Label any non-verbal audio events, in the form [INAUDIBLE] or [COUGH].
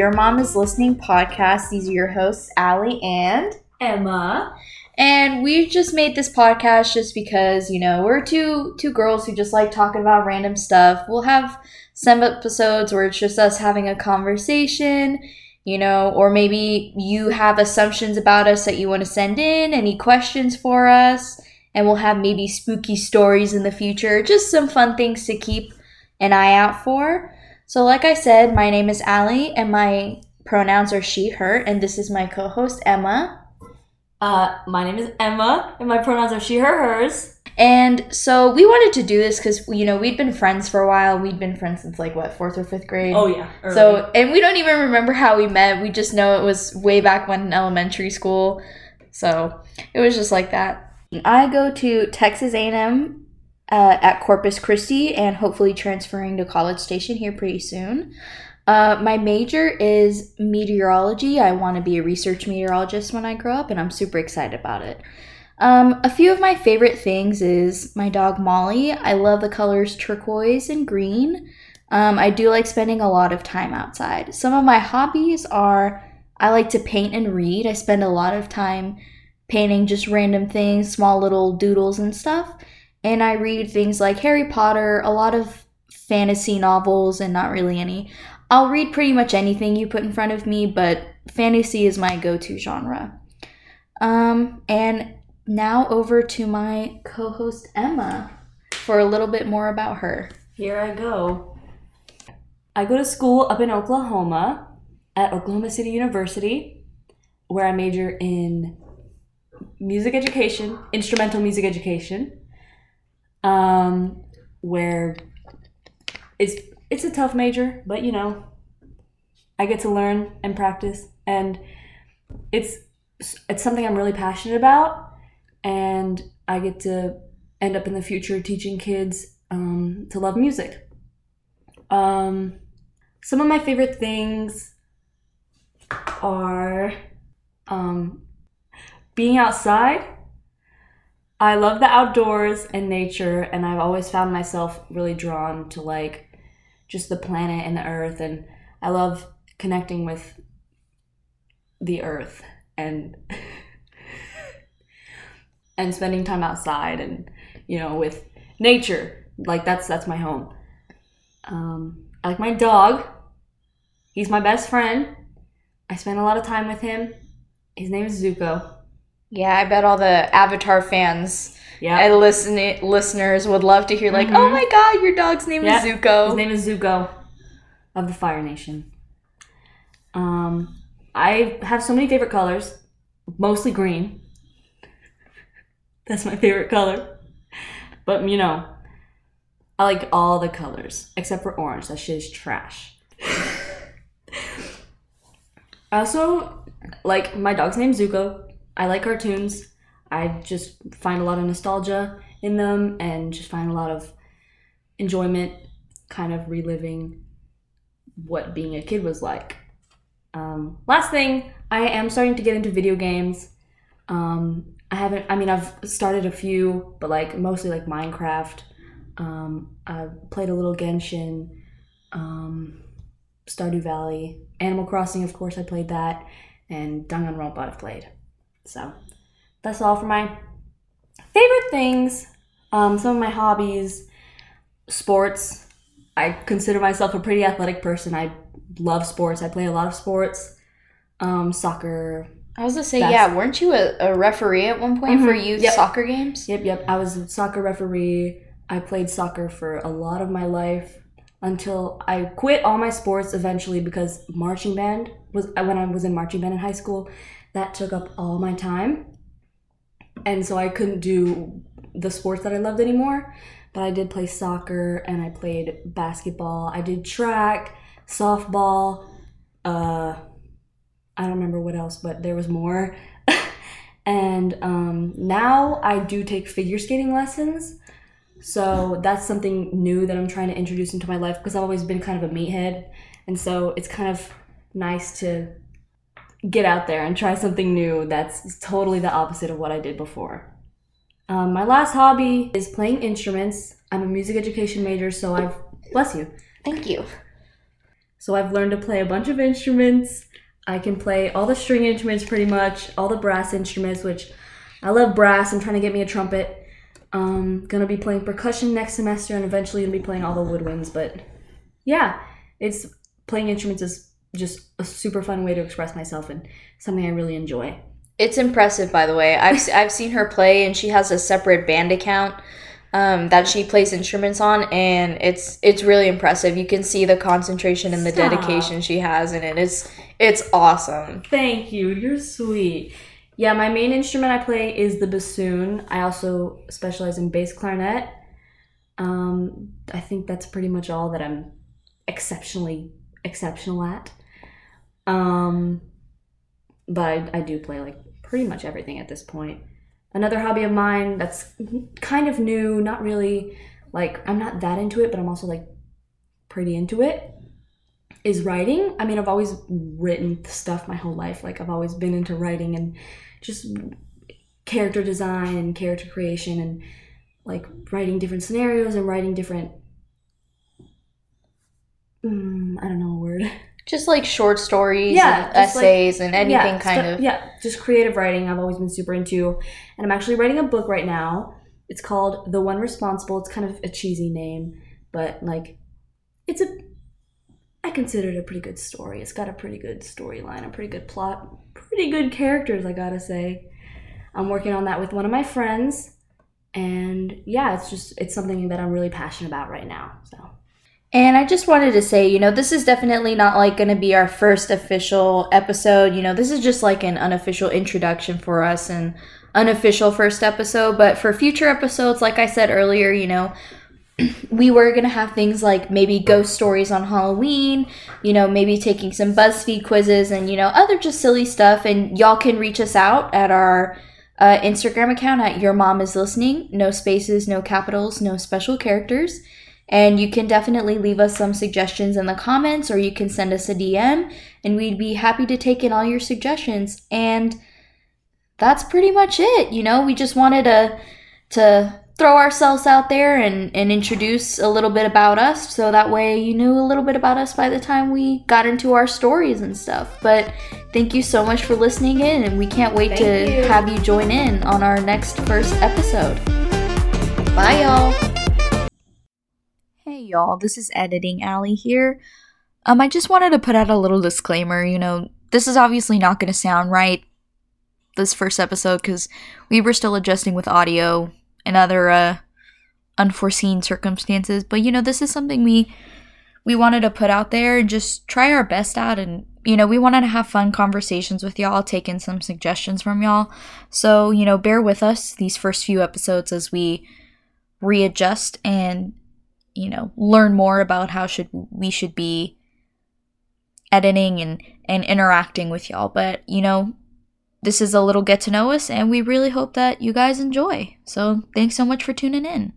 Your Mom is Listening podcast. These are your hosts, Ali and Emma. And we just made this podcast just because, you know, we're two two girls who just like talking about random stuff. We'll have some episodes where it's just us having a conversation, you know, or maybe you have assumptions about us that you want to send in, any questions for us, and we'll have maybe spooky stories in the future, just some fun things to keep an eye out for. So, like I said, my name is Ali, and my pronouns are she, her, and this is my co host, Emma. Uh, my name is Emma, and my pronouns are she, her, hers. And so we wanted to do this because you know we'd been friends for a while. We'd been friends since like what fourth or fifth grade. Oh yeah. Early. So and we don't even remember how we met. We just know it was way back when in elementary school. So it was just like that. I go to Texas A&M uh, at Corpus Christi and hopefully transferring to College Station here pretty soon. Uh, my major is meteorology. I want to be a research meteorologist when I grow up, and I'm super excited about it. Um, a few of my favorite things is my dog Molly. I love the colors turquoise and green. Um, I do like spending a lot of time outside. Some of my hobbies are I like to paint and read. I spend a lot of time painting just random things, small little doodles and stuff. And I read things like Harry Potter, a lot of fantasy novels, and not really any. I'll read pretty much anything you put in front of me, but fantasy is my go to genre. Um, and now over to my co host Emma for a little bit more about her. Here I go. I go to school up in Oklahoma at Oklahoma City University, where I major in music education, instrumental music education. Um, where it's it's a tough major, but you know, I get to learn and practice, and it's it's something I'm really passionate about, and I get to end up in the future teaching kids um, to love music. Um, some of my favorite things are um, being outside. I love the outdoors and nature, and I've always found myself really drawn to like just the planet and the earth, and I love connecting with the earth and [LAUGHS] and spending time outside and you know with nature. Like that's that's my home. Um, I like my dog. He's my best friend. I spend a lot of time with him. His name is Zuko. Yeah, I bet all the Avatar fans Yeah. and listen- listeners would love to hear, like, Mhm. oh my god, your dog's name Yeah. is Zuko. His name is Zuko of the Fire Nation. Um, I have so many favorite colors, mostly green. That's my favorite color. But you know, I like all the colors except for orange. That shit is trash. [LAUGHS] I also like my dog's name Zuko. I like cartoons. I just find a lot of nostalgia in them and just find a lot of enjoyment kind of reliving what being a kid was like. Um, last thing, I am starting to get into video games. Um, I haven't, I mean, I've started a few, but like mostly like Minecraft. Um, I played a little Genshin, um, Stardew Valley, Animal Crossing, of course, I played that, and Danganronpa I've played. So that's all for my favorite things. Um, some of my hobbies, sports. I consider myself a pretty athletic person. I love sports. I play a lot of sports. Um, soccer. I was gonna say, yeah, weren't you a, a referee at one point for Mhm. youth Yep. soccer games? Yep, yep. I was a soccer referee. I played soccer for a lot of my life until I quit all my sports eventually because marching band was when I was in marching band in high school. That took up all my time. And so I couldn't do the sports that I loved anymore. But I did play soccer and I played basketball. I did track, softball, uh I don't remember what else, but there was more. [LAUGHS] and um, now I do take figure skating lessons. So that's something new that I'm trying to introduce into my life because I've always been kind of a meathead. And so it's kind of nice to get out there and try something new that's totally the opposite of what I did before. Um, my last hobby is playing instruments. I'm a music education major, so I've, bless you. Thank you. So I've learned to play a bunch of instruments. I can play all the string instruments pretty much, all the brass instruments, which I love brass. I'm trying to get me a trumpet. Um, gonna be playing percussion next semester and eventually gonna be playing all the woodwinds. But yeah, it's playing instruments is just a super fun way to express myself and something I really enjoy. It's impressive, by the way. I've I've seen her play, and she has a separate band account um, that she plays instruments on, and it's it's really impressive. You can see the concentration and the Stop. dedication she has in it. It's it's awesome. Thank you. You're sweet. Yeah, my main instrument I play is the bassoon. I also specialize in bass clarinet. Um, I think that's pretty much all that I'm exceptionally exceptional at. Um, but I, I do play like pretty much everything at this point. Another hobby of mine that's kind of new, not really like I'm not that into it, but I'm also like pretty into it is writing. I mean, I've always written stuff my whole life. Like I've always been into writing and just character design and character creation and like writing different scenarios and writing different mm, I don't know a word. Just like short stories, Yeah, and just like- essays, and anything yeah, kind of. yeah, just creative writing. I've always been super into, and I'm actually writing a book right now. It's called The One Responsible. It's kind of a cheesy name, but like, it's a. I consider it a pretty good story. It's got a pretty good storyline, a pretty good plot, pretty good characters. I gotta say, I'm working on that with one of my friends, and yeah, it's just it's something that I'm really passionate about right now. So. And I just wanted to say, you know, this is definitely not like going to be our first official episode. You know, this is just like an unofficial introduction for us and unofficial first episode. But for future episodes, like I said earlier, you know, [CLEARS THROAT] we were going to have things like maybe ghost stories on Halloween, you know, maybe taking some BuzzFeed quizzes and, you know, other just silly stuff. And y'all can reach us out at our uh, Instagram account at Your Mom Is Listening. No spaces, no capitals, no special characters. And you can definitely leave us some suggestions in the comments or you can send us a DM and we'd be happy to take in all your suggestions. And that's pretty much it. You know, we just wanted to to throw ourselves out there and, and introduce a little bit about us so that way you knew a little bit about us by the time we got into our stories and stuff. But thank you so much for listening in and we can't wait Thank to you. have you join in on our next first episode. Bye y'all. Y'all, this is Editing Ali here. Um, I just wanted to put out a little disclaimer. You know, this is obviously not going to sound right this first episode because we were still adjusting with audio and other uh, unforeseen circumstances. But you know, this is something we we wanted to put out there and just try our best at, and you know, we wanted to have fun conversations with y'all, take in some suggestions from y'all. So you know, bear with us these first few episodes as we readjust and you know learn more about how should we should be editing and and interacting with y'all. But you know this is a little get to know us and we really hope that you guys enjoy. So thanks so much for tuning in